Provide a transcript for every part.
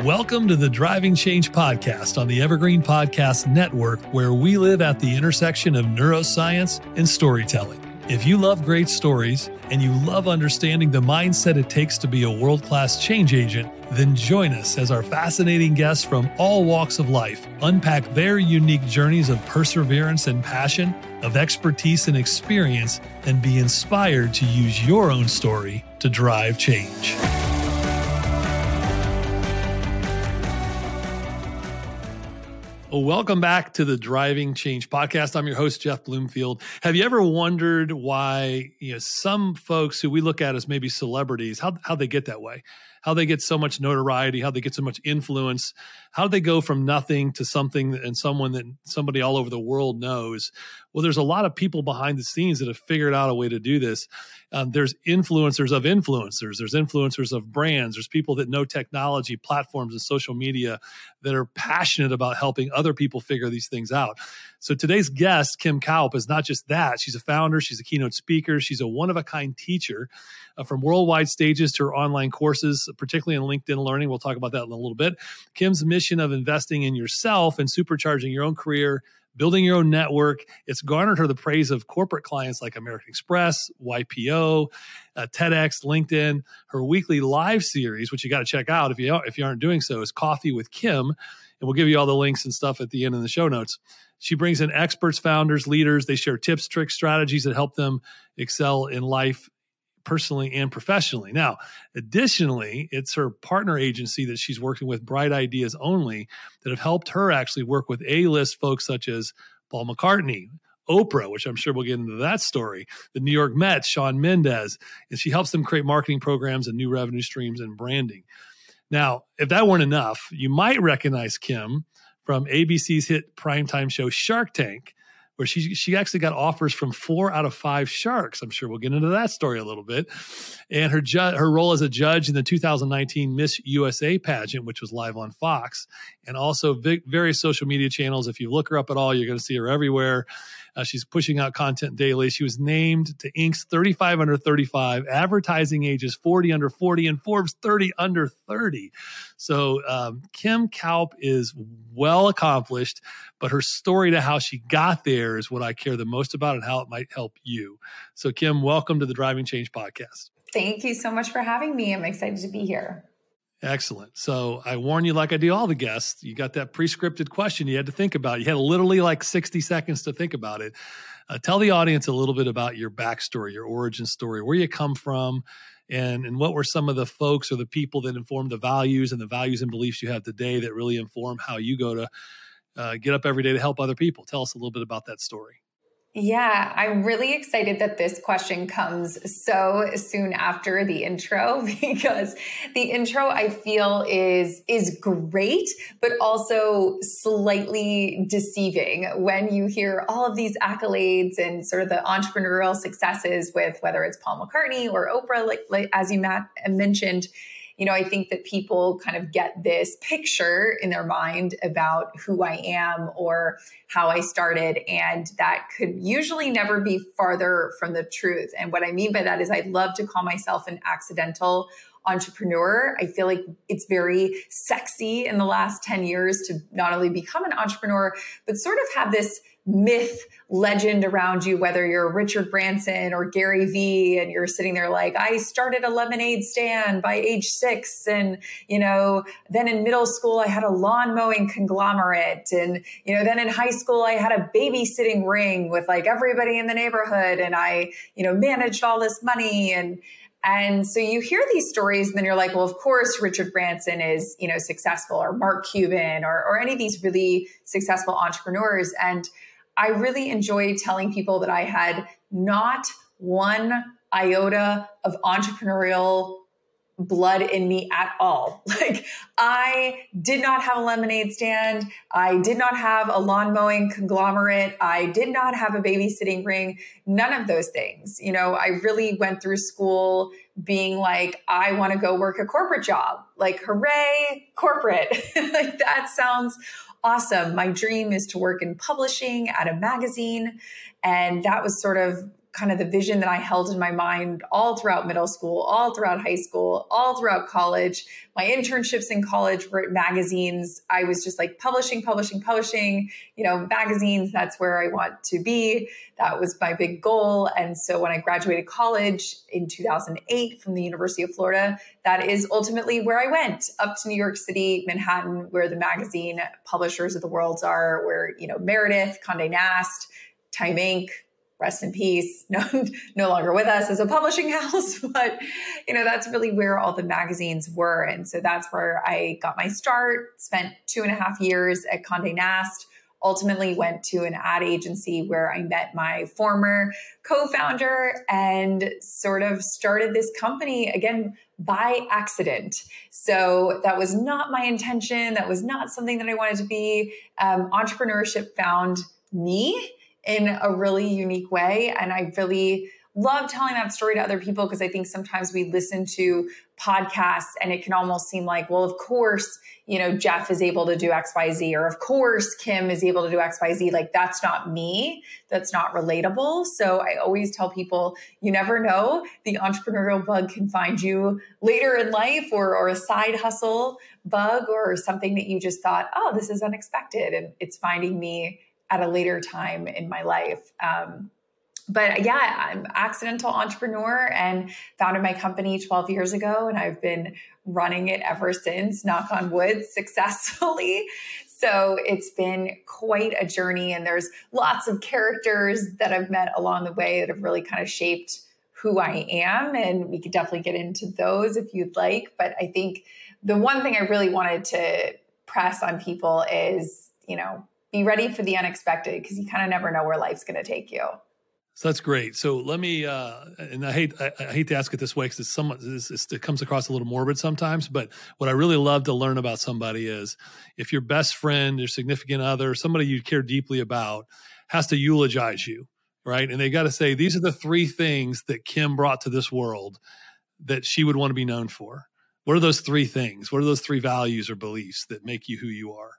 Welcome to the Driving Change Podcast on the Evergreen Podcast Network, where we live at the intersection of neuroscience and storytelling. If you love great stories and you love understanding the mindset it takes to be a world class change agent, then join us as our fascinating guests from all walks of life unpack their unique journeys of perseverance and passion, of expertise and experience, and be inspired to use your own story to drive change. Welcome back to the Driving Change podcast. I'm your host, Jeff Bloomfield. Have you ever wondered why you know some folks who we look at as maybe celebrities, how how they get that way? How they get so much notoriety, how they get so much influence, how do they go from nothing to something and someone that somebody all over the world knows. Well, there's a lot of people behind the scenes that have figured out a way to do this. Um, there's influencers of influencers. There's influencers of brands. There's people that know technology, platforms, and social media that are passionate about helping other people figure these things out. So today's guest, Kim Kaupe, is not just that. She's a founder. She's a keynote speaker. She's a one of a kind teacher uh, from worldwide stages to her online courses, particularly in LinkedIn Learning. We'll talk about that in a little bit. Kim's mission of investing in yourself and supercharging your own career building your own network. It's garnered her the praise of corporate clients like American Express, YPO, uh, TEDx, LinkedIn. Her weekly live series, which you got to check out if you if you aren't doing so, is Coffee with Kim, and we'll give you all the links and stuff at the end in the show notes. She brings in experts, founders, leaders. They share tips, tricks, strategies that help them excel in life personally and professionally. Now, additionally, it's her partner agency that she's working with, Bright Ideas Only, that have helped her actually work with A list folks such as Paul McCartney, Oprah, which I'm sure we'll get into that story, the New York Mets, Shawn Mendes, and she helps them create marketing programs and new revenue streams and branding. Now, if that weren't enough, you might recognize Kim from ABC's hit primetime show Shark Tank where she she actually got offers from four out of five sharks. I'm sure we'll get into that story a little bit. And her ju- her role as a judge in the 2019 Miss USA pageant, which was live on Fox, and also vi- various social media channels. If you look her up at all, you're going to see her everywhere. Uh, she's pushing out content daily. She was named to Inc.'s 35 under 35, Advertising Age's 40 under 40, and Forbes 30 under 30. So um, Kim Kaupe is well accomplished, but her story to how she got there is what I care the most about and how it might help you. So, Kim, welcome to the Driving Change podcast. Thank you so much for having me. I'm excited to be here. Excellent. So I warn you, like I do all the guests, you got that pre-scripted question you had to think about. You had literally like 60 seconds to think about it. Uh, tell the audience a little bit about your backstory, your origin story, where you come from, and and what were some of the folks or the people that informed the values and the values and beliefs you have today that really inform how you go to uh, get up every day to help other people. Tell us a little bit about that story. Yeah, I'm really excited that this question comes so soon after the intro because the intro I feel is is great but also slightly deceiving when you hear all of these accolades and sort of the entrepreneurial successes with whether it's Paul McCartney or Oprah like, like as you Matt mentioned you know, I think that people kind of get this picture in their mind about who I am or how I started. And that could usually never be farther from the truth. And what I mean by that is I love to call myself an accidental entrepreneur. I feel like it's very sexy in the last 10 years to not only become an entrepreneur, but sort of have this myth legend around you, whether you're Richard Branson or Gary Vee, and you're sitting there like, I started a lemonade stand by age six. And, you know, then in middle school, I had a lawn mowing conglomerate. And, you know, then in high school, I had a babysitting ring with like everybody in the neighborhood. And I, you know, managed all this money. And, and so you hear these stories and then you're like, well, of course, Richard Branson is, you know, successful or Mark Cuban or, or any of these really successful entrepreneurs. And I really enjoy telling people that I had not one iota of entrepreneurial blood in me at all. Like I did not have a lemonade stand. I did not have a lawn mowing conglomerate. I did not have a babysitting ring. None of those things. You know, I really went through school being like, I want to go work a corporate job. Like, hooray, corporate. like that sounds awesome. My dream is to work in publishing at a magazine. And that was sort of kind of the vision that I held in my mind all throughout middle school, all throughout high school, all throughout college. My internships in college were at magazines. I was just like publishing, publishing, publishing, you know, magazines. That's where I want to be. That was my big goal. And so when I graduated college in 2008 from the University of Florida, that is ultimately where I went up to New York City, Manhattan, where the magazine publishers of the world are, where, you know, Meredith, Conde Nast, Time Inc., rest in peace, no, no longer with us as a publishing house. But, you know, that's really where all the magazines were. And so that's where I got my start, spent two and a half years at Conde Nast, ultimately went to an ad agency where I met my former co-founder and sort of started this company again by accident. So that was not my intention. That was not something that I wanted to be. Um, entrepreneurship found me in a really unique way. And I really love telling that story to other people because I think sometimes we listen to podcasts and it can almost seem like, well, of course, you know, Jeff is able to do XYZ, or of course, Kim is able to do XYZ. Like, that's not me. That's not relatable. So I always tell people, you never know. The entrepreneurial bug can find you later in life or, or a side hustle bug or something that you just thought, oh, this is unexpected. And it's finding me at a later time in my life. Um, but yeah, I'm accidental entrepreneur and founded my company 12 years ago, and I've been running it ever since. Knock on wood, successfully. So it's been quite a journey, and there's lots of characters that I've met along the way that have really kind of shaped who I am, and we could definitely get into those if you'd like. But I think the one thing I really wanted to press on people is, you know, be ready for the unexpected because you kind of never know where life's going to take you. So that's great. So let me, uh, and I hate I, I, hate to ask it this way because it's somewhat it comes across a little morbid sometimes. But what I really love to learn about somebody is if your best friend, your significant other, somebody you care deeply about, has to eulogize you, right? And they got to say these are the three things that Kim brought to this world that she would want to be known for. What are those three things? What are those three values or beliefs that make you who you are?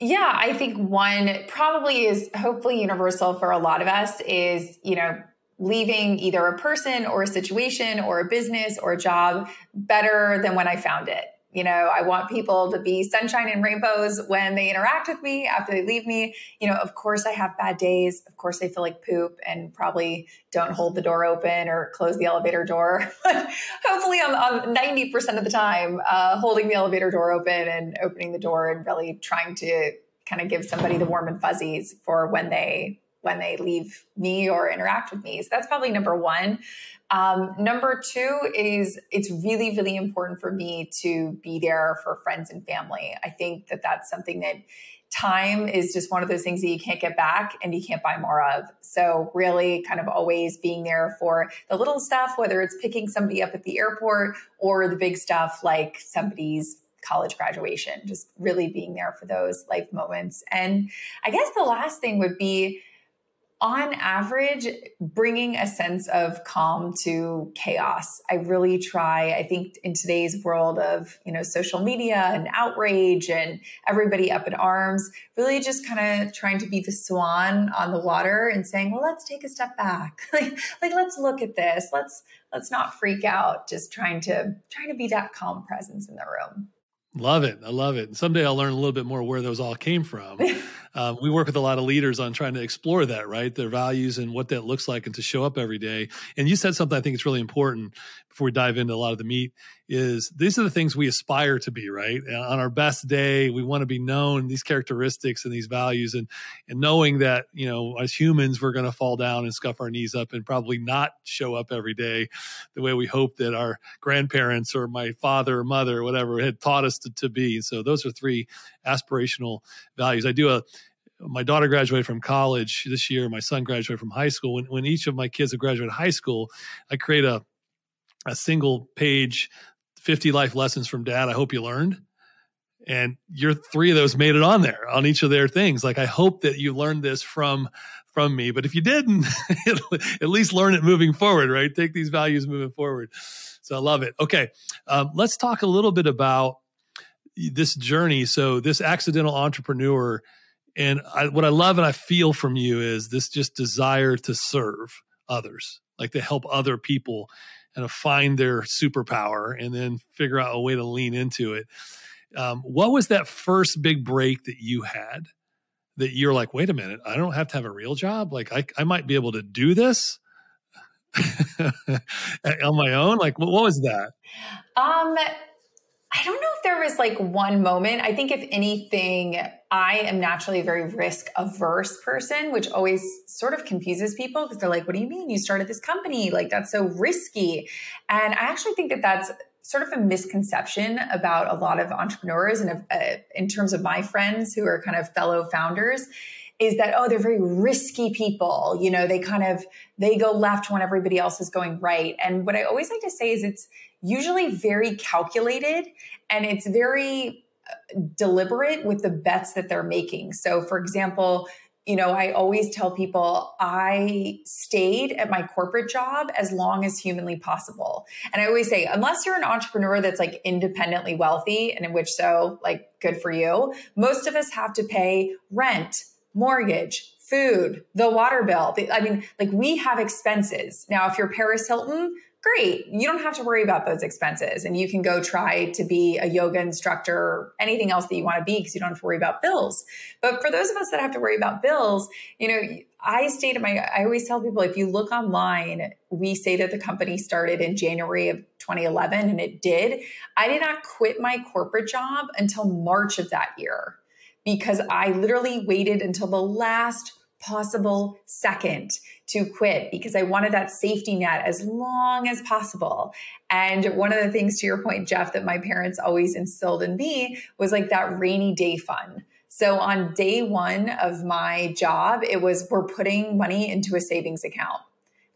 Yeah, I think one probably is hopefully universal for a lot of us is, you know, leaving either a person or a situation or a business or a job better than when I found it. You know, I want people to be sunshine and rainbows when they interact with me after they leave me. You know, of course, I have bad days. Of course, I feel like poop and probably don't hold the door open or close the elevator door. Hopefully, I'm, I'm 90% of the time uh, holding the elevator door open and opening the door and really trying to kind of give somebody the warm and fuzzies for when they when they leave me or interact with me. So that's probably number one. Um, number two is it's really, really important for me to be there for friends and family. I think that that's something that time is just one of those things that you can't get back and you can't buy more of. So, really, kind of always being there for the little stuff, whether it's picking somebody up at the airport or the big stuff like somebody's college graduation, just really being there for those life moments. And I guess the last thing would be on average, bringing a sense of calm to chaos. I really try. I think in today's world of, you know, social media and outrage and everybody up in arms, really just kind of trying to be the swan on the water and saying, well, let's take a step back. like, like, let's look at this. Let's, let's not freak out. Just trying to, trying to be that calm presence in the room. Love it. I love it. And someday I'll learn a little bit more where those all came from. um, we work with a lot of leaders on trying to explore that, right? Their values and what that looks like and to show up every day. And you said something I think it's really important before we dive into a lot of the meat is these are the things we aspire to be, right? And on our best day, we want to be known these characteristics and these values and and knowing that, you know, as humans we're going to fall down and scuff our knees up and probably not show up every day the way we hope that our grandparents or my father or mother or whatever had taught us to, to be. So those are three aspirational values. I do a my daughter graduated from college this year. My son graduated from high school. When, when each of my kids have graduated high school, I create a a single page 50 life lessons from dad I hope you learned. And your three of those made it on there on each of their things. Like I hope that you learned this from from me, but if you didn't, at least learn it moving forward, right? Take these values moving forward. So I love it. Okay, um, let's talk a little bit about this journey. So this accidental entrepreneur, and I, what I love and I feel from you is this just desire to serve others. Like to help other people and of find their superpower and then figure out a way to lean into it. Um, what was that first big break that you had that you're like, wait a minute, I don't have to have a real job. Like I, I might be able to do this on my own. Like what was that? Um, I don't know if there was like one moment. I think if anything, I am naturally a very risk averse person, which always sort of confuses people because they're like, what do you mean you started this company? Like, that's so risky. And I actually think that that's sort of a misconception about a lot of entrepreneurs and uh, in terms of my friends who are kind of fellow founders is that oh they're very risky people you know they kind of they go left when everybody else is going right and what i always like to say is it's usually very calculated and it's very uh, deliberate with the bets that they're making. So, for example, you know, I always tell people I stayed at my corporate job as long as humanly possible. And I always say, unless you're an entrepreneur that's like independently wealthy, and in which so, like, good for you, most of us have to pay rent, mortgage, food, the water bill. I mean, like, we have expenses. Now, if you're Paris Hilton, great. You don't have to worry about those expenses and you can go try to be a yoga instructor or anything else that you want to be because you don't have to worry about bills. But for those of us that have to worry about bills, you know, I stayed at my, I always tell people if you look online, we say that the company started in January of 2011 and it did. I did not quit my corporate job until March of that year because I literally waited until the last possible second to quit because I wanted that safety net as long as possible. And one of the things to your point, Jeff, that my parents always instilled in me was like that rainy day fund. So on day one of my job, it was we're putting money into a savings account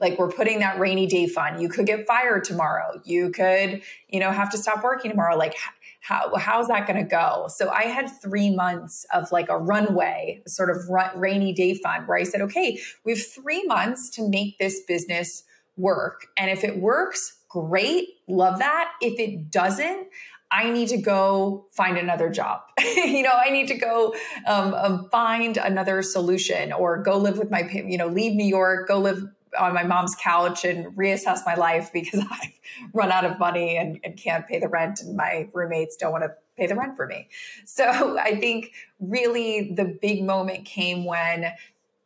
like we're putting that rainy day fund you could get fired tomorrow you could you know have to stop working tomorrow like how how's that going to go? So i had three months of like a runway sort of run, rainy day fund where i said okay we have three months to make this business work. And if it works great love that. If it doesn't I need to go find another job. you know, I need to go um, um, find another solution or go live with my, you know, leave New York, go live on my mom's couch and reassess my life because I've run out of money and, and can't pay the rent, and my roommates don't want to pay the rent for me. So I think really the big moment came when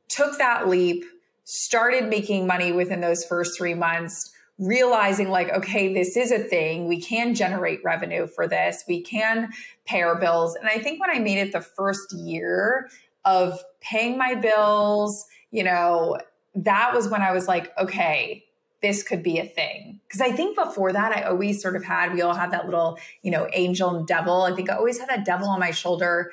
took that leap, started making money within those first three months, realizing like, okay, this is a thing. We can generate revenue for this. We can pay our bills. And I think when I made it the first year of paying my bills, you know, that was when I was like, okay, this could be a thing. Because I think before that, I always sort of had, we all had that little, you know, angel and devil. I think I always had that devil on my shoulder,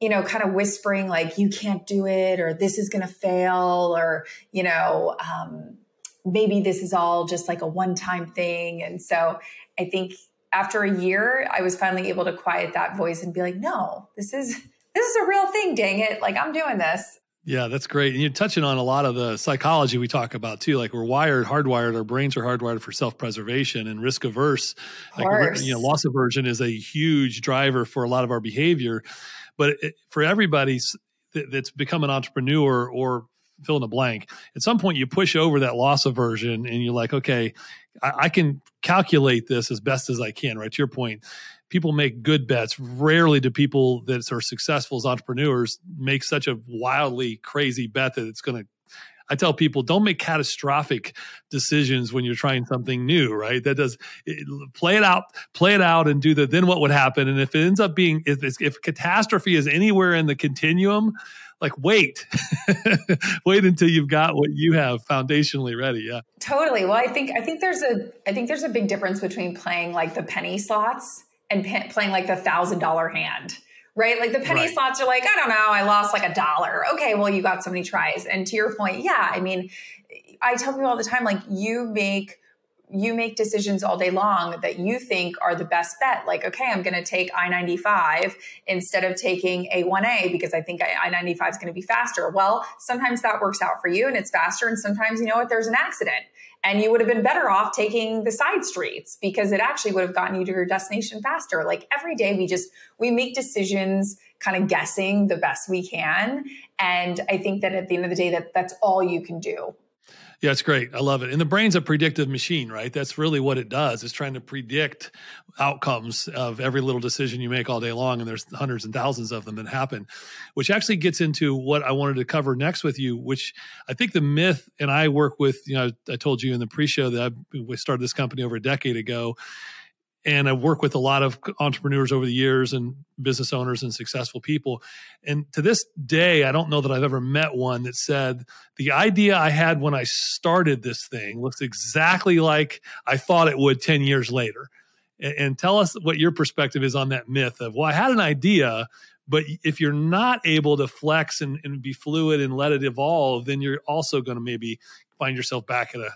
you know, kind of whispering, like, you can't do it, or this is going to fail, or, you know, um, maybe this is all just like a one time thing. And so I think after a year, I was finally able to quiet that voice and be like, no, this is. This is a real thing, dang it. Like, I'm doing this. Yeah, that's great. And you're touching on a lot of the psychology we talk about too. Like we're wired, hardwired, our brains are hardwired for self preservation and risk averse. Like, you know, loss aversion is a huge driver for a lot of our behavior. But it, for everybody that's become an entrepreneur or fill in the blank, at some point you push over that loss aversion and you're like, okay, I, I can calculate this as best as I can, right? To your point, people make good bets. Rarely do people that are successful as entrepreneurs make such a wildly crazy bet that it's going to. I tell people don't make catastrophic decisions when you're trying something new, right? That does it, play it out, play it out, and do the then what would happen. And if it ends up being if if catastrophe is anywhere in the continuum, like wait wait until you've got what you have foundationally ready yeah totally well i think i think there's a i think there's a big difference between playing like the penny slots and p- playing like the thousand dollar hand right? Like the penny right. slots are like, I don't know, I lost like a dollar. Okay, well, you got so many tries. And to your point, yeah, I mean, I tell people all the time, like you make you make decisions all day long that you think are the best bet. Like, okay, I'm going to take I 95 instead of taking A1A because I think I 95 is going to be faster. Well, sometimes that works out for you and it's faster. And sometimes, you know what, there's an accident and you would have been better off taking the side streets because it actually would have gotten you to your destination faster. Like every day we just we make decisions kind of guessing the best we can. And i think that at the end of the day that that's all you can do Yeah, it's great. I love it. And the brain's a predictive machine, right? That's really what it does. It's trying to predict outcomes of every little decision you make all day long. And there's hundreds and thousands of them that happen, which actually gets into what I wanted to cover next with you, which I think the myth, and I work with, you know, I told you in the pre show that I, we started this company over a decade ago and I work with a lot of entrepreneurs over the years and business owners and successful people. And to this day, I don't know that I've ever met one that said the idea I had when I started this thing looks exactly like I thought it would 10 years later. And, and tell us what your perspective is on that myth of, well, I had an idea, but if you're not able to flex and, and be fluid and let it evolve, then you're also going to maybe find yourself back at a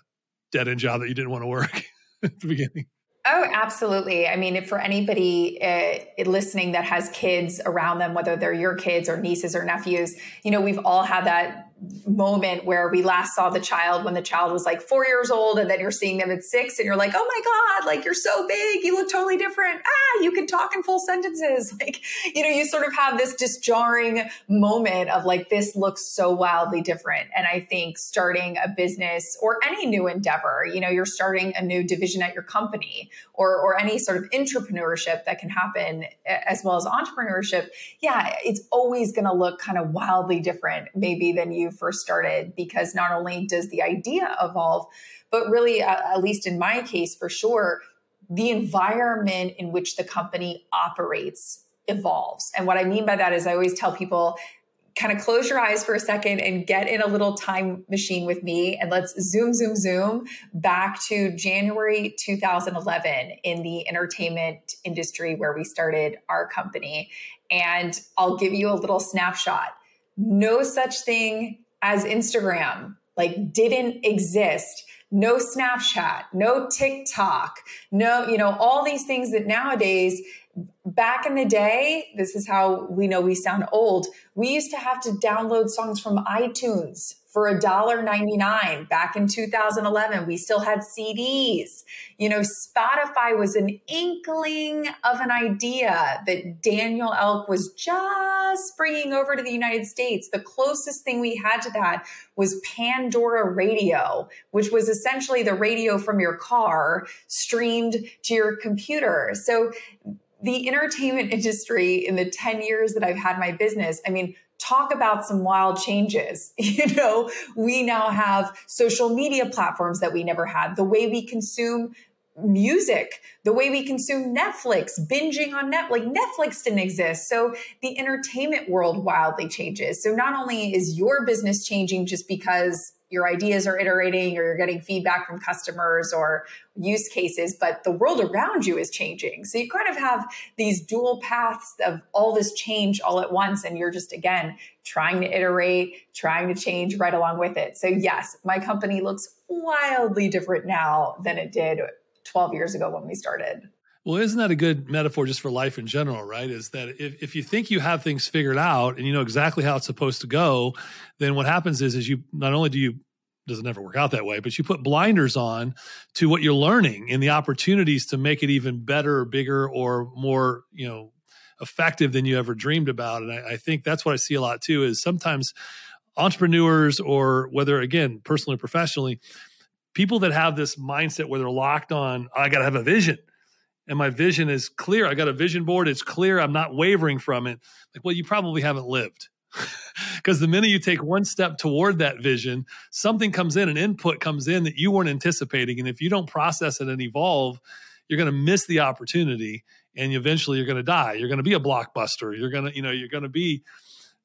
dead end job that you didn't want to work at the beginning. Oh, absolutely. I mean, for anybody uh, listening that has kids around them, whether they're your kids or nieces or nephews, you know, we've all had that moment where we last saw the child when the child was like four years old and then you're seeing them at six and you're like oh my god like you're so big you look totally different. Ah you can talk in full sentences. Like you know you sort of have this just jarring moment of like this looks so wildly different. And i think starting a business or any new endeavor you know you're starting a new division at your company or or any sort of entrepreneurship that can happen as well as entrepreneurship yeah it's always going to look kind of wildly different maybe than you first started because not only does the idea evolve, but really, uh, at least in my case, for sure, the environment in which the company operates evolves. And what I mean by that is I always tell people, kind of close your eyes for a second and get in a little time machine with me and let's zoom zoom zoom back to January 2011 in the entertainment industry where we started our company. And I'll give you a little snapshot. No such thing as Instagram like didn't exist. No snapchat no tiktok no you know all these things that nowadays back in the day this is how we know we sound old. We used to have to download songs from itunes for a dollar 99 back in 2011 we still had cds you know spotify was an inkling of an idea that daniel Ek was just bringing over to the united states. The closest thing we had to that was pandora radio which was essentially the radio from your car streamed to your computer. So the entertainment industry in the 10 years that I've had my business, I mean, talk about some wild changes. You know, we now have social media platforms that we never had. The way we consume music, the way we consume Netflix, binging on net like Netflix didn't exist. So the entertainment world wildly changes. So not only is your business changing just because your ideas are iterating or you're getting feedback from customers or use cases, but the world around you is changing. So you kind of have these dual paths of all this change all at once. And you're just, again, trying to iterate, trying to change right along with it. So, yes, my company looks wildly different now than it did 12 years ago when we started. Well, isn't that a good metaphor just for life in general, right? Is that if, if you think you have things figured out and you know exactly how it's supposed to go, then what happens is is you not only do you doesn't ever work out that way, but you put blinders on to what you're learning and the opportunities to make it even better, bigger, or more, you know, effective than you ever dreamed about. And I, I think that's what I see a lot too. Is sometimes entrepreneurs or whether again personally or professionally, people that have this mindset where they're locked on, I got to have a vision and my vision is clear. I got a vision board. It's clear. I'm not wavering from it. Like, well, you probably haven't lived. Because the minute you take one step toward that vision, something comes in, an input comes in that you weren't anticipating. And if you don't process it and evolve, you're going to miss the opportunity and eventually you're going to die. You're going to be a blockbuster. You're going to, you know, you're going to be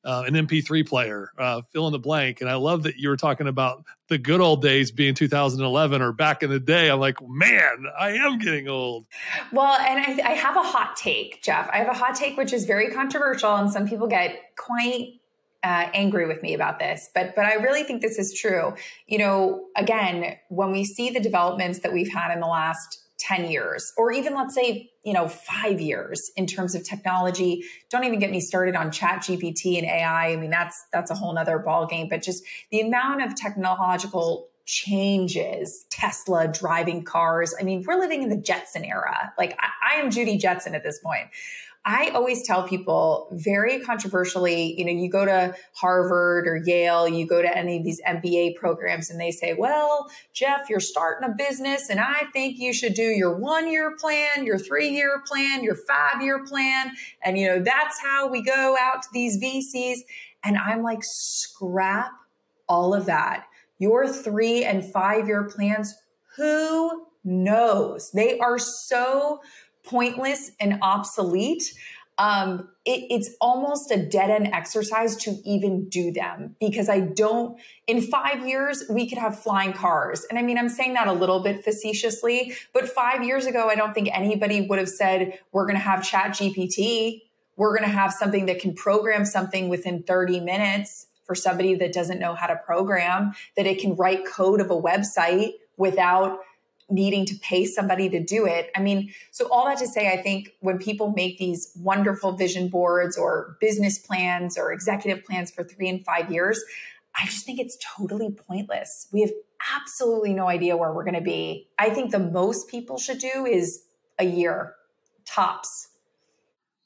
uh, an MP3 player, uh, fill in the blank. And I love that you were talking about the good old days being 2011 or back in the day. I'm like, man, I am getting old. Well, and I, I have a hot take, Jeff. I have a hot take, which is very controversial, and some people get quite uh, angry with me about this, but but I really think this is true. You know, again, when we see the developments that we've had in the last 10 years or even let's say you know 5 years in terms of technology don't even get me started on chat gpt and ai i mean that's that's a whole nother ball game but just the amount of technological changes Tesla driving cars. I mean, we're living in the Jetson era. Like, I, I am Judy Jetson at this point. I always tell people very controversially, you know, you go to Harvard or Yale, you go to any of these MBA programs and they say, well, Jeff, you're starting a business and I think you should do your one year plan, your three year plan, your five year plan. And, you know, that's how we go out to these VCs. And I'm like, scrap all of that. Your three and five year plans, who knows? They are so pointless and obsolete. Um, it, it's almost a dead end exercise to even do them because I don't, in five years, we could have flying cars. And I mean, I'm saying that a little bit facetiously, but five years ago, I don't think anybody would have said, we're going to have Chat GPT. We're going to have something that can program something within 30 minutes for somebody that doesn't know how to program, that it can write code of a website without needing to pay somebody to do it. I mean, so all that to say, I think when people make these wonderful vision boards or business plans or executive plans for three and five years, I just think it's totally pointless. We have absolutely no idea where we're going to be. I think the most people should do is a year tops.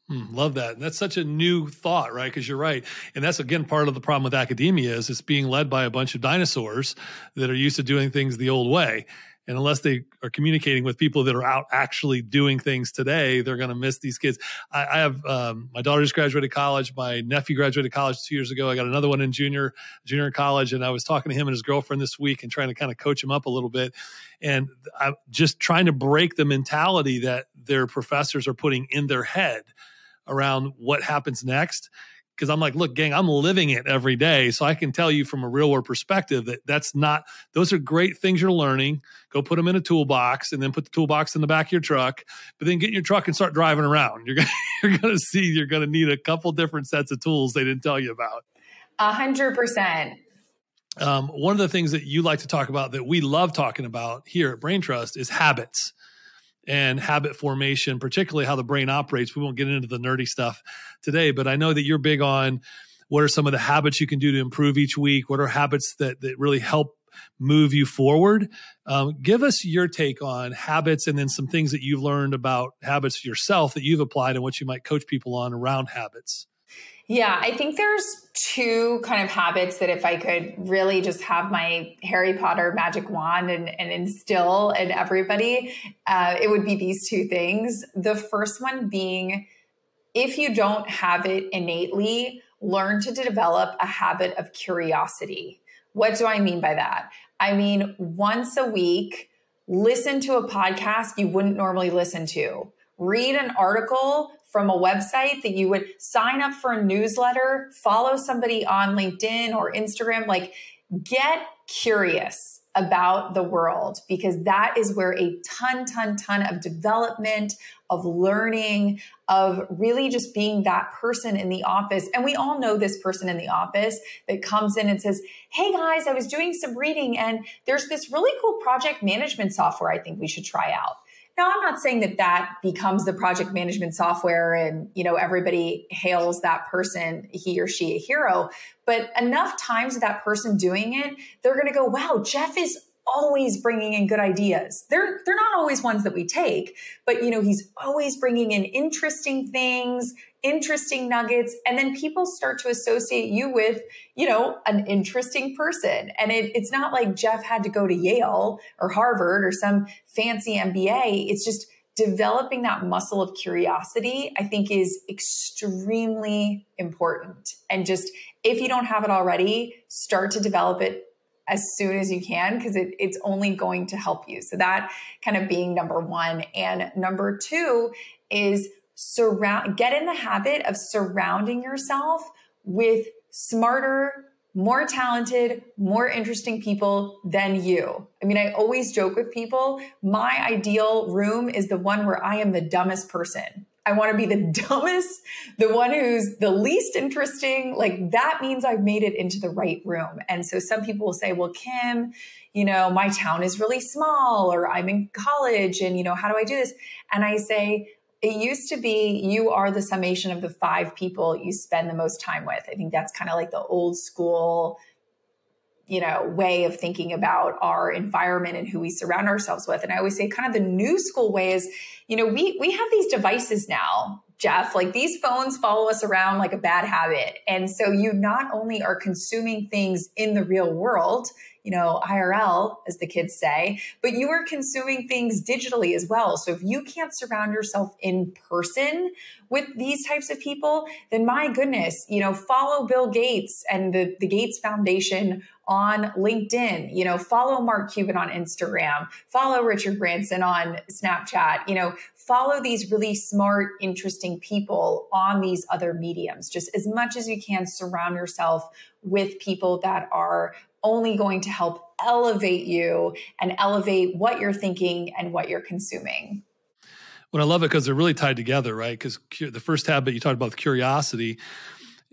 Hmm, love that. And that's such a new thought, right? Because you're right. And that's again part of the problem with academia is it's being led by a bunch of dinosaurs that are used to doing things the old way. And unless they are communicating with people that are out actually doing things today, they're going to miss these kids. I, I have um, my daughter just graduated college. My nephew graduated college two years ago. I got another one in junior junior college, and I was talking to him and his girlfriend this week and trying to kind of coach him up a little bit. And I'm just trying to break the mentality that their professors are putting in their head around what happens next because I'm like, look, gang, I'm living it every day. So I can tell you from a real world perspective that that's not, those are great things you're learning. Go put them in a toolbox and then put the toolbox in the back of your truck, but then get in your truck and start driving around. You're going you're to see you're going to need a couple different sets of tools they didn't tell you about. A hundred percent. Um, one of the things that you like to talk about that we love talking about here at Brain Trust is habits and habit formation, particularly how the brain operates. We won't get into the nerdy stuff today, but I know that you're big on what are some of the habits you can do to improve each week? What are habits that, that really help move you forward? Um, give us your take on habits and then some things that you've learned about habits yourself that you've applied and what you might coach people on around habits. Yeah, I think there's two kind of habits that if I could really just have my Harry Potter magic wand and, and instill in everybody, uh, it would be these two things. The first one being if you don't have it innately, learn to develop a habit of curiosity. What do I mean by that? I mean, once a week, listen to a podcast you wouldn't normally listen to. Read an article from a website that you would sign up for a newsletter, follow somebody on LinkedIn or Instagram, like get curious about the world because that is where a ton, ton, ton of development, of learning, of really just being that person in the office. And we all know this person in the office that comes in and says, Hey guys, I was doing some reading and there's this really cool project management software I think we should try out. Now, I'm not saying that that becomes the project management software and, you know, everybody hails that person, he or she a hero, but enough times that person doing it, they're going to go, wow, Jeff is always bringing in good ideas. They're they're not always ones that we take, but you know, he's always bringing in interesting things, interesting nuggets, and then people start to associate you with, you know, an interesting person. And it, it's not like Jeff had to go to Yale or Harvard or some fancy MBA. It's just developing that muscle of curiosity, I think is extremely important. And just if you don't have it already, start to develop it as soon as you can because it, it's only going to help you. So that kind of being number one. And number two is surround get in the habit of surrounding yourself with smarter more talented, more interesting people than you. I mean, I always joke with people, my ideal room is the one where I am the dumbest person. I want to be the dumbest, the one who's the least interesting. Like that means I've made it into the right room. And so some people will say, well, Kim, you know, my town is really small or I'm in college and, you know, how do I do this? And I say, it used to be you are the summation of the five people you spend the most time with. I think that's kind of like the old school you know way of thinking about our environment and who we surround ourselves with. And i always say kind of the new school way is you know we we have these devices now jeff like these phones follow us around like a bad habit and so you not only are consuming things in the real world you know, IRL, as the kids say, but you are consuming things digitally as well. So if you can't surround yourself in person with these types of people, then my goodness, you know, follow Bill Gates and the, the Gates Foundation on LinkedIn, you know, follow Mark Cuban on Instagram, follow Richard Branson on Snapchat, you know, follow these really smart, interesting people on these other mediums. Just as much as you can, surround yourself with people that are only going to help elevate you and elevate what you're thinking and what you're consuming. Well, I love it because they're really tied together, right? Because the first habit you talked about curiosity,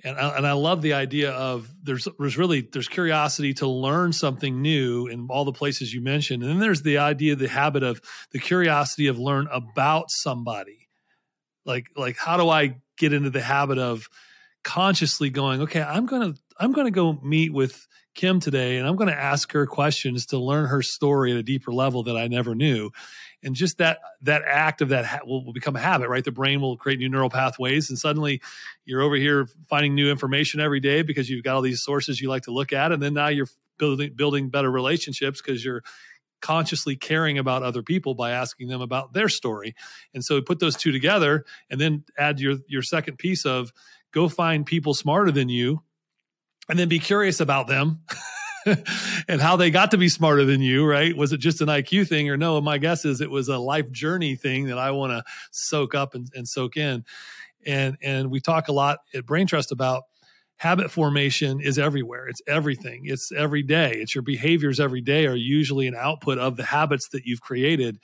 and I, and I love the idea of there's there's really there's curiosity to learn something new in all the places you mentioned, and then there's the idea, the habit of the curiosity of learn about somebody, like like how do I get into the habit of consciously going, okay, I'm gonna I'm gonna go meet with Kim today, and I'm to ask her questions to learn her story at a deeper level that I never knew. And just that that act of that ha- will, will become a habit, right? The brain will create new neural pathways, and suddenly you're over here finding new information every day because you've got all these sources you like to look at, and then now you're building building better relationships because you're consciously caring about other people by asking them about their story. And so put those two together and then add your your second piece of go find people smarter than you and then be curious about them and how they got to be smarter than you, right? Was it just an IQ thing or no? My guess is it was a life journey thing that I want to soak up and, and soak in. And and we talk a lot at Brain Trust about habit formation is everywhere. It's everything. It's every day. It's your behaviors every day are usually an output of the habits that you've created.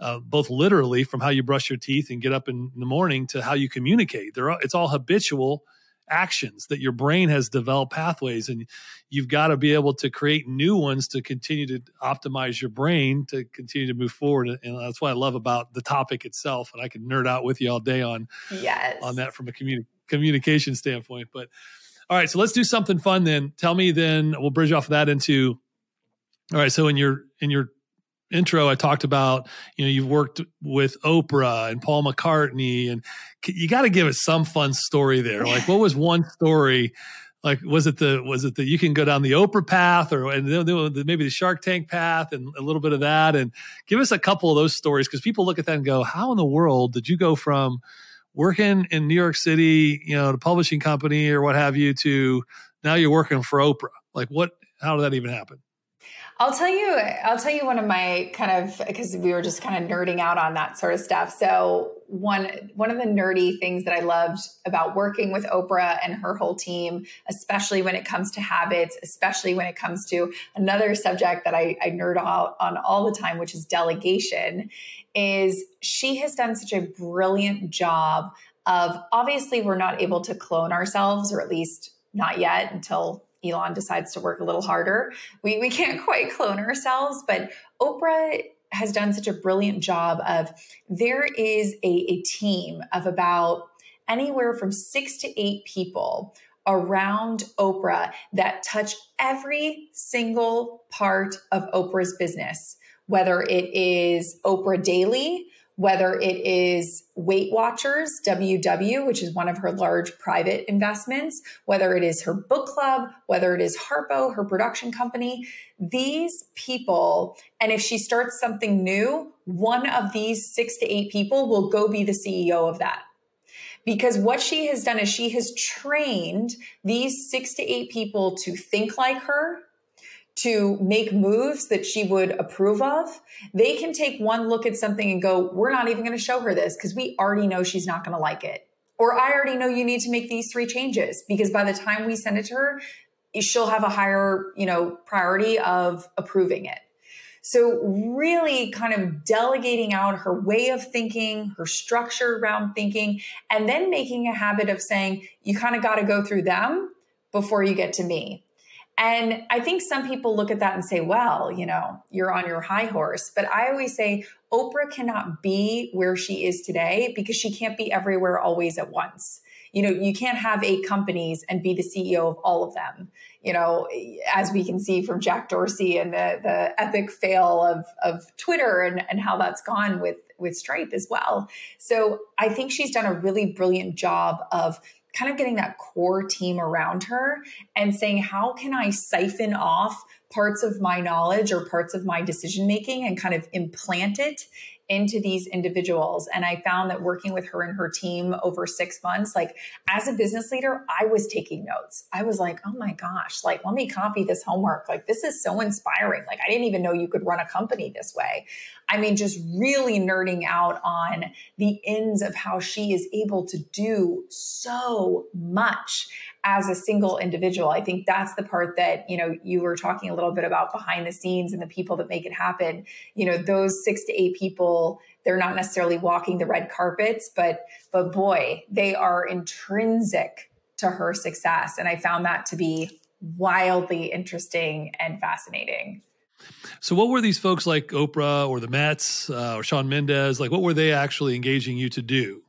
Uh, both literally from how you brush your teeth and get up in the morning to how you communicate. They're, it's all habitual actions that your brain has developed pathways and you've got to be able to create new ones to continue to optimize your brain to continue to move forward. And that's what i love about the topic itself and i can nerd out with you all day on yes. on that from a communi- communication standpoint. But all right so let's do something fun then. Tell me then we'll bridge off of that into all right so in your in your intro, I talked about, you know, you've worked with Oprah and Paul McCartney, and you got to give us some fun story there. Like, what was one story? Like, was it the was it the you can go down the Oprah path, or and maybe the Shark Tank path, and a little bit of that, and give us a couple of those stories because people look at that and go, "How in the world did you go from working in New York City, you know, the publishing company or what have you, to now you're working for Oprah? Like, what? How did that even happen?" I'll tell you, I'll tell you one of my kind of because we were just kind of nerding out on that sort of stuff. So one one of the nerdy things that I loved about working with Oprah and her whole team, especially when it comes to habits, especially when it comes to another subject that I, I nerd out on all the time, which is delegation, is she has done such a brilliant job of obviously we're not able to clone ourselves, or at least not yet until Elon decides to work a little harder. We, we can't quite clone ourselves, but Oprah has done such a brilliant job of there is a, a team of about anywhere from six to eight people around Oprah that touch every single part of Oprah's business, whether it is Oprah Daily, whether it is Weight Watchers, WW, which is one of her large private investments, whether it is her book club, whether it is Harpo, her production company, these people, and if she starts something new, one of these six to eight people will go be the CEO of that. Because what she has done is she has trained these six to eight people to think like her, to make moves that she would approve of, they can take one look at something and go, We're not even going to show her this because we already know she's not going to like it. Or I already know you need to make these three changes because by the time we send it to her, she'll have a higher, you know, priority of approving it. So really kind of delegating out her way of thinking, her structure around thinking, and then making a habit of saying, you kind of got to go through them before you get to me. And I think some people look at that and say, well, you know, you're on your high horse. But I always say Oprah cannot be where she is today because she can't be everywhere always at once. you know, you can't have eight companies and be the CEO of all of them. You know, as we can see from Jack Dorsey and the the epic fail of of Twitter and, and how that's gone with with Stripe as well. So I think she's done a really brilliant job of kind of getting that core team around her and saying, how can I siphon off parts of my knowledge or parts of my decision making and kind of implant it into these individuals. And I found that working with her and her team over six months, like as a business leader, I was taking notes. I was like, oh my gosh, like, let me copy this homework. Like, this is so inspiring. Like, I didn't even know you could run a company this way. I mean, just really nerding out on the ends of how she is able to do so much as a single individual. I think that's the part that, you know, you were talking a little bit about behind the scenes and the people that make it happen. You know, those six to eight people, they're not necessarily walking the red carpets, but but boy, they are intrinsic to her success. And I found that to be wildly interesting and fascinating. So, what were these folks like Oprah or the Mets uh, or Shawn Mendes like? What were they actually engaging you to do?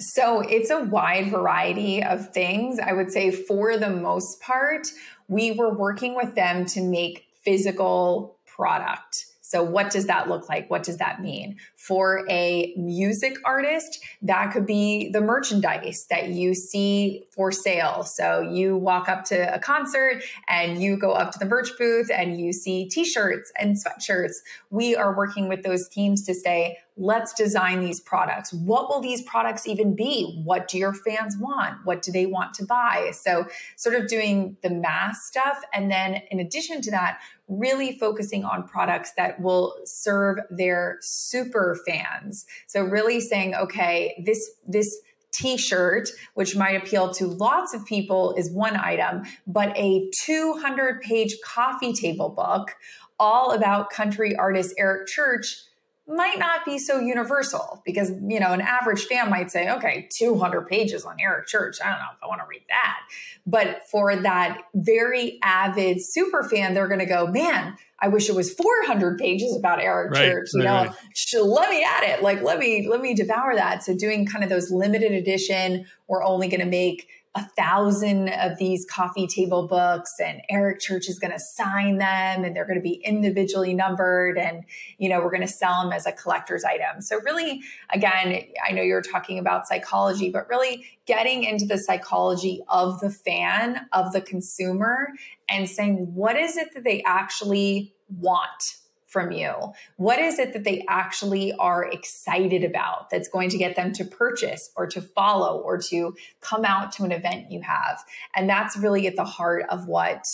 So it's a wide variety of things. I would say for the most part, we were working with them to make physical product. So, what does that look like? What does that mean? For a music artist, that could be the merchandise that you see for sale. So, you walk up to a concert and you go up to the merch booth and you see t shirts and sweatshirts. We are working with those teams to say, let's design these products. What will these products even be? What do your fans want? What do they want to buy? So, sort of doing the mass stuff. And then, in addition to that, really focusing on products that will serve their super fans. So, really saying, okay, this, this, t-shirt which might appeal to lots of people is one item but a 200 page coffee table book all about country artist Eric Church might not be so universal because you know an average fan might say okay 200 pages on eric church i don't know if i want to read that. But for that very avid super fan they're going to go man i wish it was 400 pages about eric right, church you right, know? Right. let me at it. Like let me let me devour that. So doing kind of those limited edition we're only going to make a thousand of these coffee table books and Eric Church is going to sign them and they're going to be individually numbered and you know we're going to sell them as a collector's item. So really again, I know you're talking about psychology but really getting into the psychology of the fan, of the consumer and saying what is it that they actually want from you? What is it that they actually are excited about that's going to get them to purchase or to follow or to come out to an event you have? And that's really at the heart of what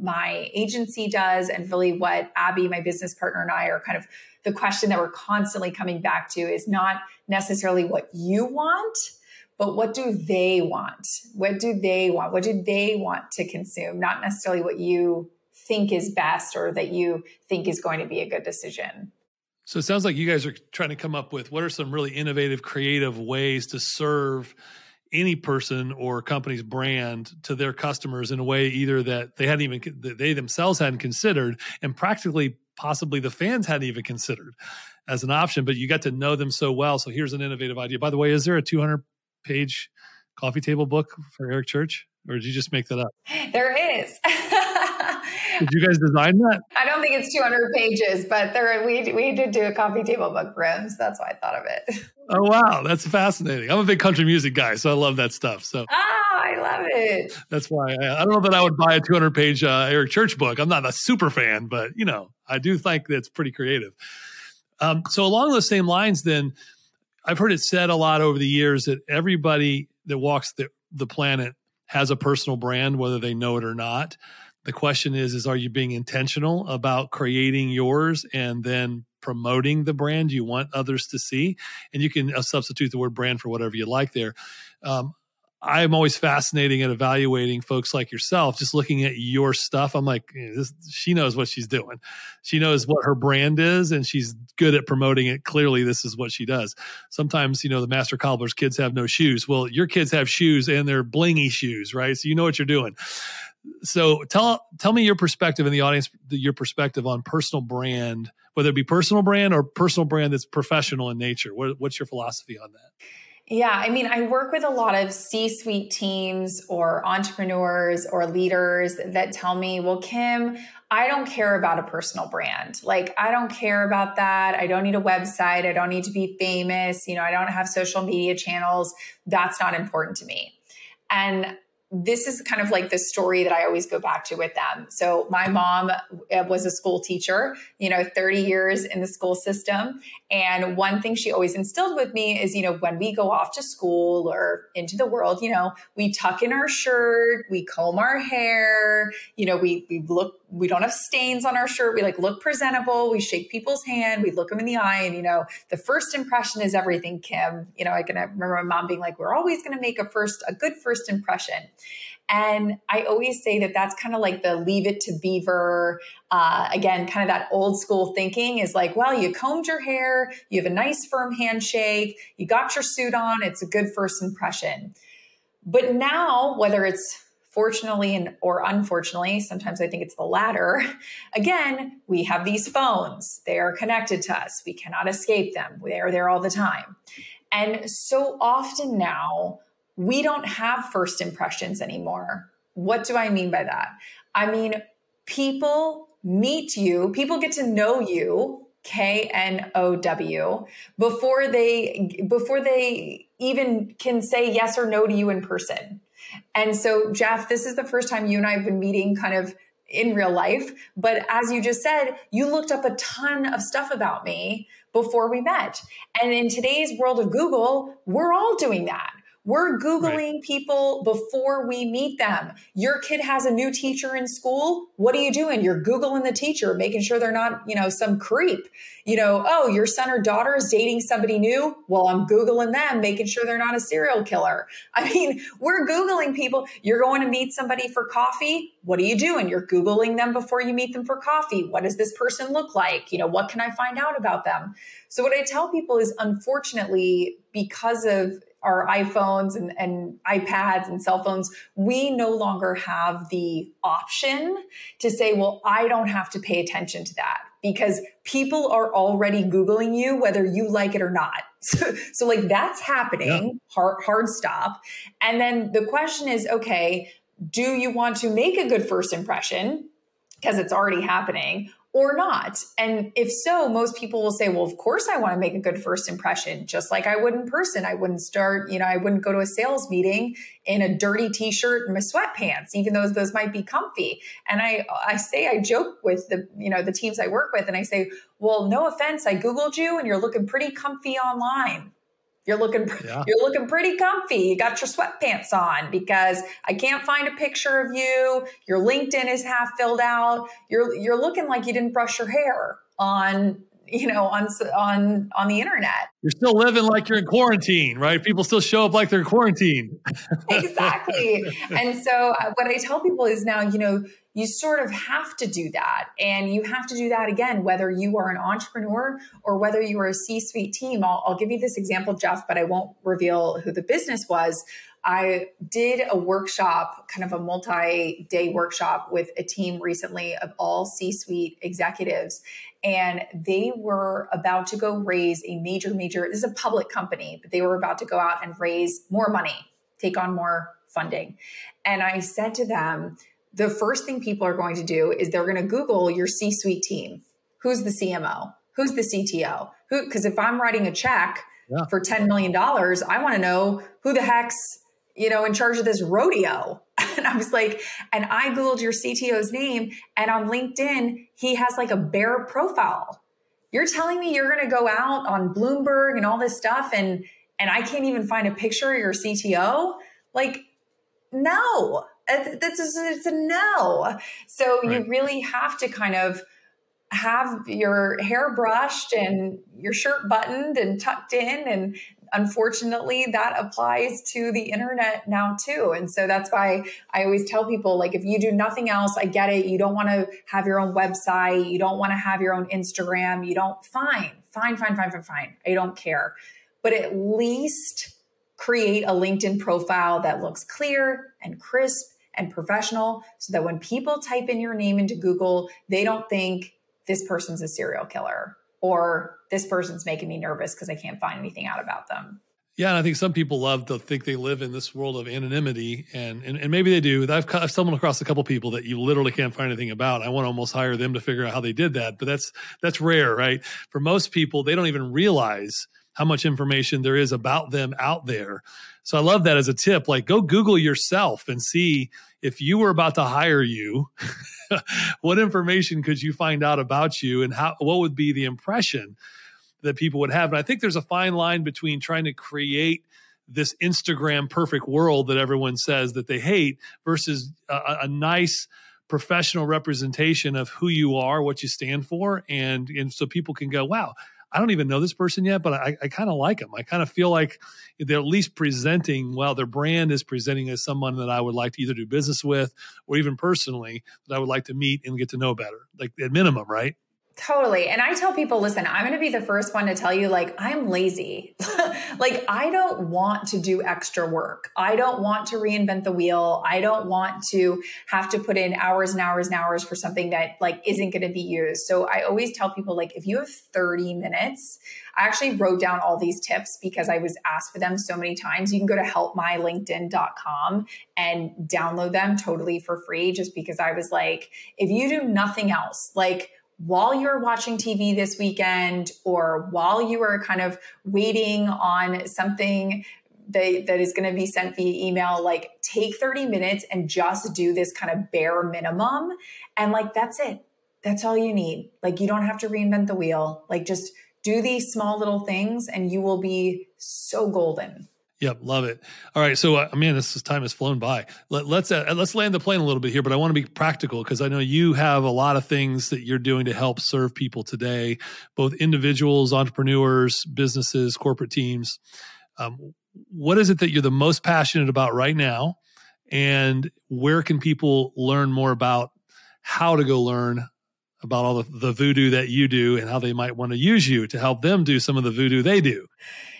my agency does and really what Abby, my business partner, and I are kind of the question that we're constantly coming back to is not necessarily what you want, but what do they want? What do they want? What do they want to consume? Not necessarily what you think is best or that you think is going to be a good decision. So it sounds like you guys are trying to come up with what are some really innovative, creative ways to serve any person or company's brand to their customers in a way either that they hadn't even that they themselves hadn't considered and practically possibly the fans hadn't even considered as an option but you got to know them so well. So here's an innovative idea. By the way is there a 200 page coffee table book for eric church or did you just make that up? There is Did you guys design that? I don't think it's 200 pages, but there we we did do a coffee table book rims. That's why I thought of it. Oh wow, that's fascinating. I'm a big country music guy, so I love that stuff. So ah, I love it. That's why I, I don't know that I would buy a 200 page uh, Eric Church book. I'm not a super fan, but you know, I do think that's pretty creative. Um, so along those same lines, then I've heard it said a lot over the years that everybody that walks the, the planet has a personal brand, whether they know it or not the question is is are you being intentional about creating yours and then promoting the brand you want others to see? And you can uh, substitute the word brand for whatever you like there. Um, i'm always fascinating at evaluating folks like yourself just looking at your stuff. I'm like this, she knows what she's doing. She knows what her brand is and she's good at promoting it. Clearly this is what she does. Sometimes you know the master cobbler's kids have no shoes. Well your kids have shoes and they're blingy shoes right? So you know what you're doing so tell tell me your perspective in the audience your perspective on personal brand whether it be personal brand or personal brand that's professional in nature what, what's your philosophy on that Yeah, I mean, I work with a lot of C suite teams or entrepreneurs or leaders that tell me, well, Kim, I don't care about a personal brand. Like, I don't care about that. I don't need a website. I don't need to be famous. You know, I don't have social media channels. That's not important to me. And this is kind of like the story that I always go back to with them. So my mom uh, was a school teacher, you know, 30 years in the school system. And one thing she always instilled with me is, you know, when we go off to school or into the world, you know, we tuck in our shirt, we comb our hair, you know, we, we look, we don't have stains on our shirt. We like look presentable. We shake people's hand. We look them in the eye. And, you know, the first impression is everything, Kim. You know, I can remember my mom being like, we're always going to make a first, a good first impression. And I always say that that's kind of like the leave it to beaver. Uh, again, kind of that old school thinking is like, well, you combed your hair, you have a nice firm handshake, you got your suit on, it's a good first impression. But now, whether it's fortunately and or unfortunately sometimes i think it's the latter again we have these phones they are connected to us we cannot escape them they are there all the time and so often now we don't have first impressions anymore. What do I mean by that? I mean, people meet you, people get to know you, K N O W, before they before they even can say yes or no to you in person. And so, Jeff, this is the first time you and I have been meeting kind of in real life. But as you just said, you looked up a ton of stuff about me before we met. And in today's world of Google, we're all doing that. We're Googling right. people before we meet them. Your kid has a new teacher in school. What are you doing? You're Googling the teacher, making sure they're not, you know, some creep. You know, oh, your son or daughter is dating somebody new. Well, I'm Googling them, making sure they're not a serial killer. I mean, we're Googling people. You're going to meet somebody for coffee. What are you doing? You're Googling them before you meet them for coffee. What does this person look like? You know, what can I find out about them? So, what I tell people is unfortunately, because of our iPhones and, and iPads and cell phones, we no longer have the option to say, well, I don't have to pay attention to that because people are already Googling you, whether you like it or not. So, so like that's happening, yeah. hard, hard stop. And then the question is, okay, do you want to make a good first impression? Because it's already happening or not? And if so, most people will say, well, of course I want to make a good first impression, just like I would in person. I wouldn't start, you know, I wouldn't go to a sales meeting in a dirty t-shirt and my sweatpants, even though those might be comfy. And I, I say, I joke with the, you know, the teams I work with and I say, well, no offense. I Googled you and you're looking pretty comfy online. You're looking yeah. you're looking pretty comfy. You got your sweatpants on because I can't find a picture of you. Your LinkedIn is half filled out. You're you're looking like you didn't brush your hair on you know on on on the internet. You're still living like you're in quarantine right? People still show up like they're in quarantine. Exactly. And so uh, what i tell people is now you know you sort of have to do that. And you have to do that again whether you are an entrepreneur or whether you are a c-suite team. I'll, I'll give you this example jeff but i won't reveal who the business was. I did a workshop, kind of a multi day workshop with a team recently of all C suite executives. And they were about to go raise a major, major, this is a public company, but they were about to go out and raise more money, take on more funding. And I said to them, the first thing people are going to do is they're going to Google your C suite team. Who's the CMO? Who's the CTO? Who, because if I'm writing a check yeah. for $10 million, I want to know who the heck's you know, in charge of this rodeo. And I was like, and I Googled your CTO's name, and on LinkedIn, he has like a bare profile. You're telling me you're going to go out on Bloomberg and all this stuff, and and I can't even find a picture of your CTO? Like, no, that's it's a no. So right. you really have to kind of have your hair brushed and your shirt buttoned and tucked in and unfortunately that applies to the internet now too. And so that's why i always tell people like if you do nothing else i get it. You don't want to have your own website. You don't want to have your own instagram. You don't fine fine fine fine fine fine. I don't care. But at least create a linkedin profile that looks clear and crisp and professional so that when people type in your name into google they don't think this person's a serial killer or this person's making me nervous because I can't find anything out about them. Yeah, and I think some people love to think they live in this world of anonymity, and and, and maybe they do. I've, I've stumbled across a couple people that you literally can't find anything about. I want to almost hire them to figure out how they did that, but that's that's rare, right? For most people, they don't even realize how much information there is about them out there. So I love that as a tip. Like, go Google yourself and see if you were about to hire you, what information could you find out about you, and how what would be the impression that people would have. And I think there's a fine line between trying to create this Instagram perfect world that everyone says that they hate versus a, a nice professional representation of who you are, what you stand for, and and so people can go, wow. I don't even know this person yet, but I, I kind of like them. I kind of feel like they're at least presenting, well, their brand is presenting as someone that I would like to either do business with or even personally that I would like to meet and get to know better, like at minimum, right? Totally. And I tell people, listen, I'm going to be the first one to tell you, like, I'm lazy. like, I don't want to do extra work. I don't want to reinvent the wheel. I don't want to have to put in hours and hours and hours for something that, like, isn't going to be used. So I always tell people, like, if you have 30 minutes, I actually wrote down all these tips because I was asked for them so many times. You can go to helpmylinkedin.com and download them totally for free just because I was like, if you do nothing else, like, while you're watching TV this weekend or while you are kind of waiting on something that, that is going to be sent via email, like take 30 minutes and just do this kind of bare minimum. And like, that's it. That's all you need. Like, you don't have to reinvent the wheel. Like, just do these small little things and you will be so golden. Yep, love it. All right, so uh, man, this, this time has flown by. Let, let's uh, let's land the plane a little bit here, but I want to be practical because I know you have a lot of things that you're doing to help serve people today, both individuals, entrepreneurs, businesses, corporate teams. Um, what is it that you're the most passionate about right now, and where can people learn more about how to go learn about all the, the voodoo that you do and how they might want to use you to help them do some of the voodoo they do?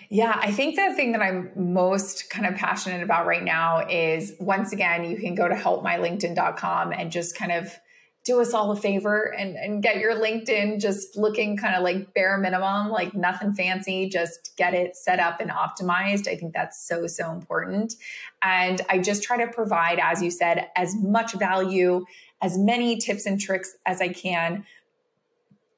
Yeah, I think the thing that I'm most kind of passionate about right now is once again, you can go to helpmylinkedin.com and just kind of do us all a favor and, and get your LinkedIn just looking kind of like bare minimum, like nothing fancy, just get it set up and optimized. I think that's so, so important. And I just try to provide, as you said, as much value, as many tips and tricks as I can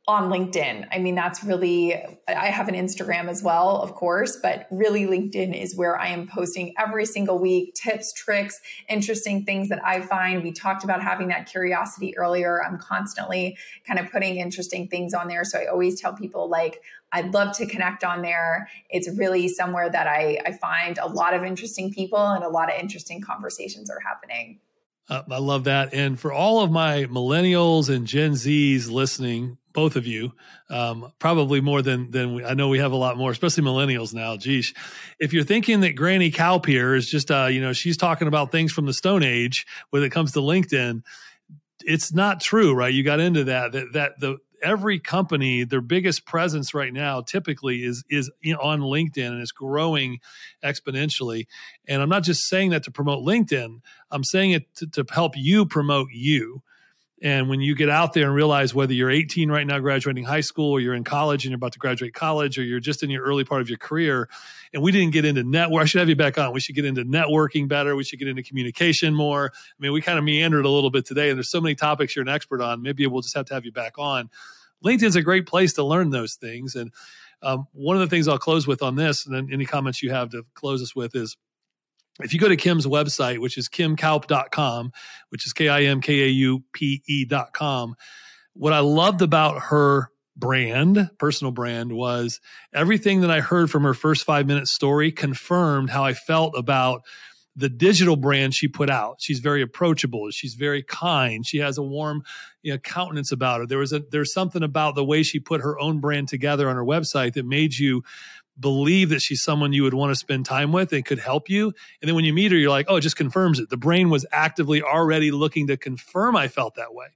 on LinkedIn. I mean, that's really, I have an Instagram as well, of course, but really LinkedIn is where I am posting every single week tips, tricks, interesting things that I find. We talked about having that curiosity earlier. I'm constantly kind of putting interesting things on there. So I always tell people, like, I'd love to connect on there. It's really somewhere that I, I find a lot of interesting people and a lot of interesting conversations are happening. Uh, I love that. And for all of my millennials and Gen Zs listening, both of you, um, probably more than than we, I know we have a lot more, especially millennials now. Geez, if you're thinking that Granny Kaupe is just, uh, you know, she's talking about things from the Stone Age when it comes to LinkedIn, it's not true, right? You got into that that that the every company their biggest presence right now typically is is on linkedin and it's growing exponentially and i'm not just saying that to promote linkedin i'm saying it to, to help you promote you and when you get out there and realize whether you're 18 right now, graduating high school, or you're in college and you're about to graduate college, or you're just in your early part of your career, and we didn't get into network, I should have you back on. We should get into networking better. We should get into communication more. I mean, we kind of meandered a little bit today, and there's so many topics you're an expert on. Maybe we'll just have to have you back on. LinkedIn's a great place to learn those things. And um, one of the things I'll close with on this, and then any comments you have to close us with is if you go to Kim's website, which is kimkaupe.com, which is K I M K A U P E.com, what I loved about her brand, personal brand, was everything that I heard from her first five minute story confirmed how I felt about the digital brand she put out. She's very approachable. She's very kind. She has a warm you know, countenance about her. There was a there's something about the way she put her own brand together on her website that made you believe that she's someone you would want to spend time with and could help you. And then when you meet her, you're like, oh, it just confirms it. The brain was actively already looking to confirm I felt that way.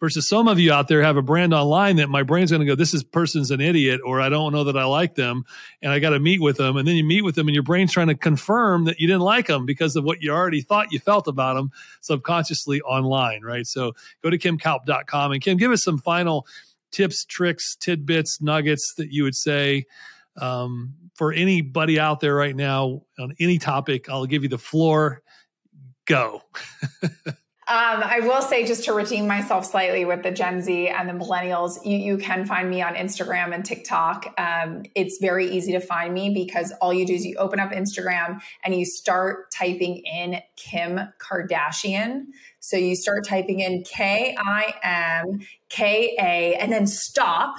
Versus some of you out there have a brand online that my brain's going to go, this is person's an idiot, or I don't know that I like them, and I got to meet with them. And then you meet with them, and your brain's trying to confirm that you didn't like them because of what you already thought you felt about them subconsciously online, right? So go to kimkaupe.com and Kim, give us some final tips, tricks, tidbits, nuggets that you would say um, for anybody out there right now on any topic, I'll give you the floor. Go. Um, I will say, just to redeem myself slightly with the Gen Z and the millennials, you, you can find me on Instagram and TikTok. Um, it's very easy to find me because all you do is you open up Instagram and you start typing in Kim Kardashian. So you start typing in K I M K A and then stop.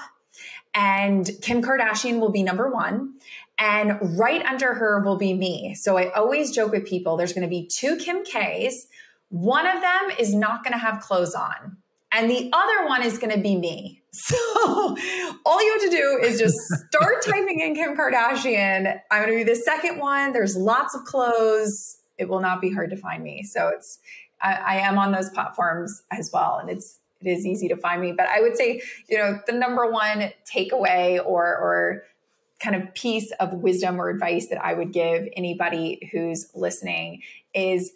And Kim Kardashian will be number one. And right under her will be me. So I always joke with people there's going to be two Kim Ks one of them is not going to have clothes on, and the other one is going to be me. So all you have to do is just start typing in Kim Kardashian. I'm going to be the second one. There's lots of clothes. It will not be hard to find me. So it's I, I am on those platforms as well, and it's it is easy to find me. But I would say, you know, the number one takeaway or or kind of piece of wisdom or advice that I would give anybody who's listening is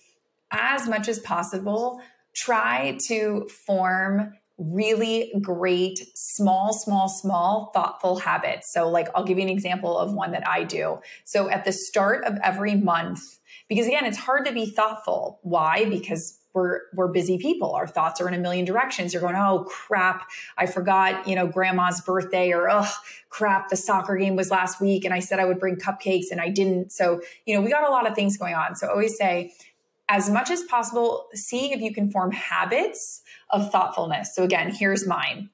as much as possible, try to form really great, small, small, small, thoughtful habits. So, like, I'll give you an example of one that I do. So, at the start of every month, because again, it's hard to be thoughtful. Why? Because we're we're busy people. Our thoughts are in a million directions. You're going, oh crap, I forgot, you know, grandma's birthday, or oh crap, the soccer game was last week, and I said I would bring cupcakes and I didn't. So, you know, we got a lot of things going on. So I always say, as much as possible, see if you can form habits of thoughtfulness. So, again, here's mine.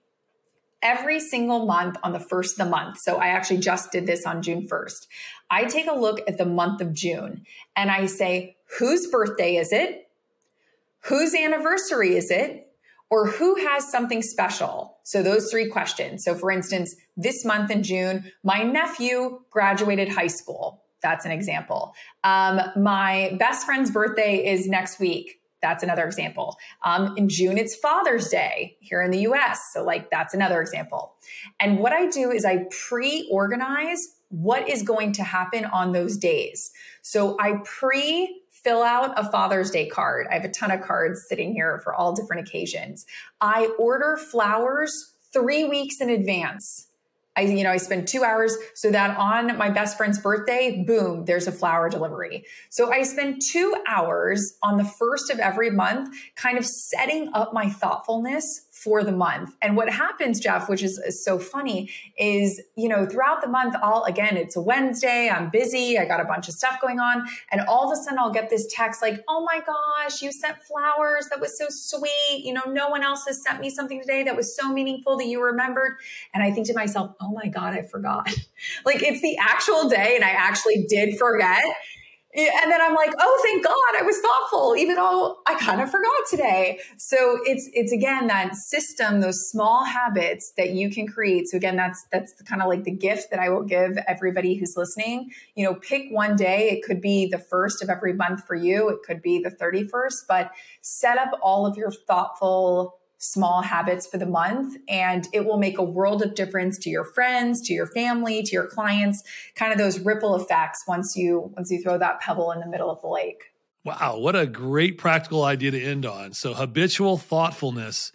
Every single month on the first of the month, so I actually just did this on June 1st, I take a look at the month of June and I say, whose birthday is it? Whose anniversary is it? Or who has something special? So, those three questions. So, for instance, this month in June, my nephew graduated high school. That's an example. Um, my best friend's birthday is next week. That's another example. Um, in June, it's Father's Day here in the US. So, like, that's another example. And what I do is I pre organize what is going to happen on those days. So, I pre fill out a Father's Day card. I have a ton of cards sitting here for all different occasions. I order flowers three weeks in advance. I, you know, I spend two hours so that on my best friend's birthday, boom, there's a flower delivery. So I spend two hours on the first of every month, kind of setting up my thoughtfulness for the month. And what happens, Jeff, which is, so funny, is, you know, throughout the month, all again, it's a Wednesday, I'm busy, I got a bunch of stuff going on. And all of a sudden I'll get this text like, oh my gosh, you sent flowers. That was so sweet. You know, no one else has sent me something today that was so meaningful that you remembered. And I think to myself, oh my God, I forgot. like it's the actual day and I actually did forget. And then I'm like, oh, thank God I was thoughtful, even though I kind of forgot today. So it's it's again that system, those small habits that you can create. So again, that's that's kind of like the gift that I will give everybody who's listening. You know, pick one day. It could be the first of every month for you. It could be the 31st, but set up all of your thoughtful small habits for the month and it will make a world of difference to your friends to your family to your clients kind of those ripple effects once you once you throw that pebble in the middle of the lake. Wow what a great practical idea to end on. So habitual thoughtfulness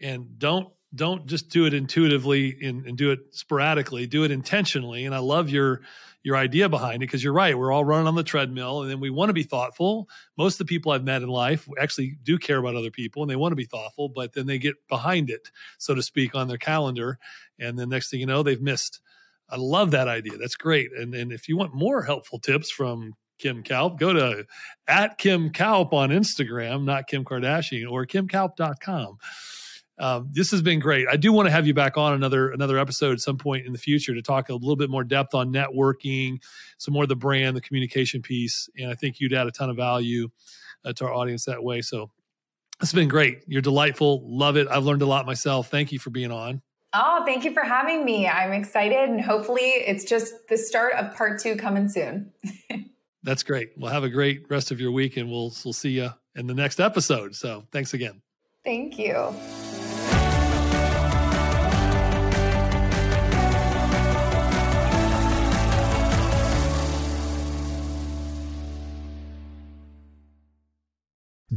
and don't don't just do it intuitively and, and do it sporadically do it intentionally and i love your your idea behind it because you're right. We're all running on the treadmill and then we want to be thoughtful. Most of the people I've met in life actually do care about other people and they want to be thoughtful, but then they get behind it, so to speak, on their calendar. And the next thing you know, they've missed. I love that idea. That's great. And, and if you want more helpful tips from Kim Kaupe, go to at Kim Kaupe on Instagram, not Kim Kardashian, or kimkaupe.com um, this has been great. I do want to have you back on another another episode at some point in the future to talk a little bit more depth on networking, some more of the brand, the communication piece, and I think you'd add a ton of value uh, to our audience that way. So it's been great. You're delightful. Love it. I've learned a lot myself. Thank you for being on. Oh, thank you for having me. I'm excited, and hopefully, it's just the start of part two coming soon. That's great. Well, have a great rest of your week, and we'll we'll see you in the next episode. So, thanks again. Thank you.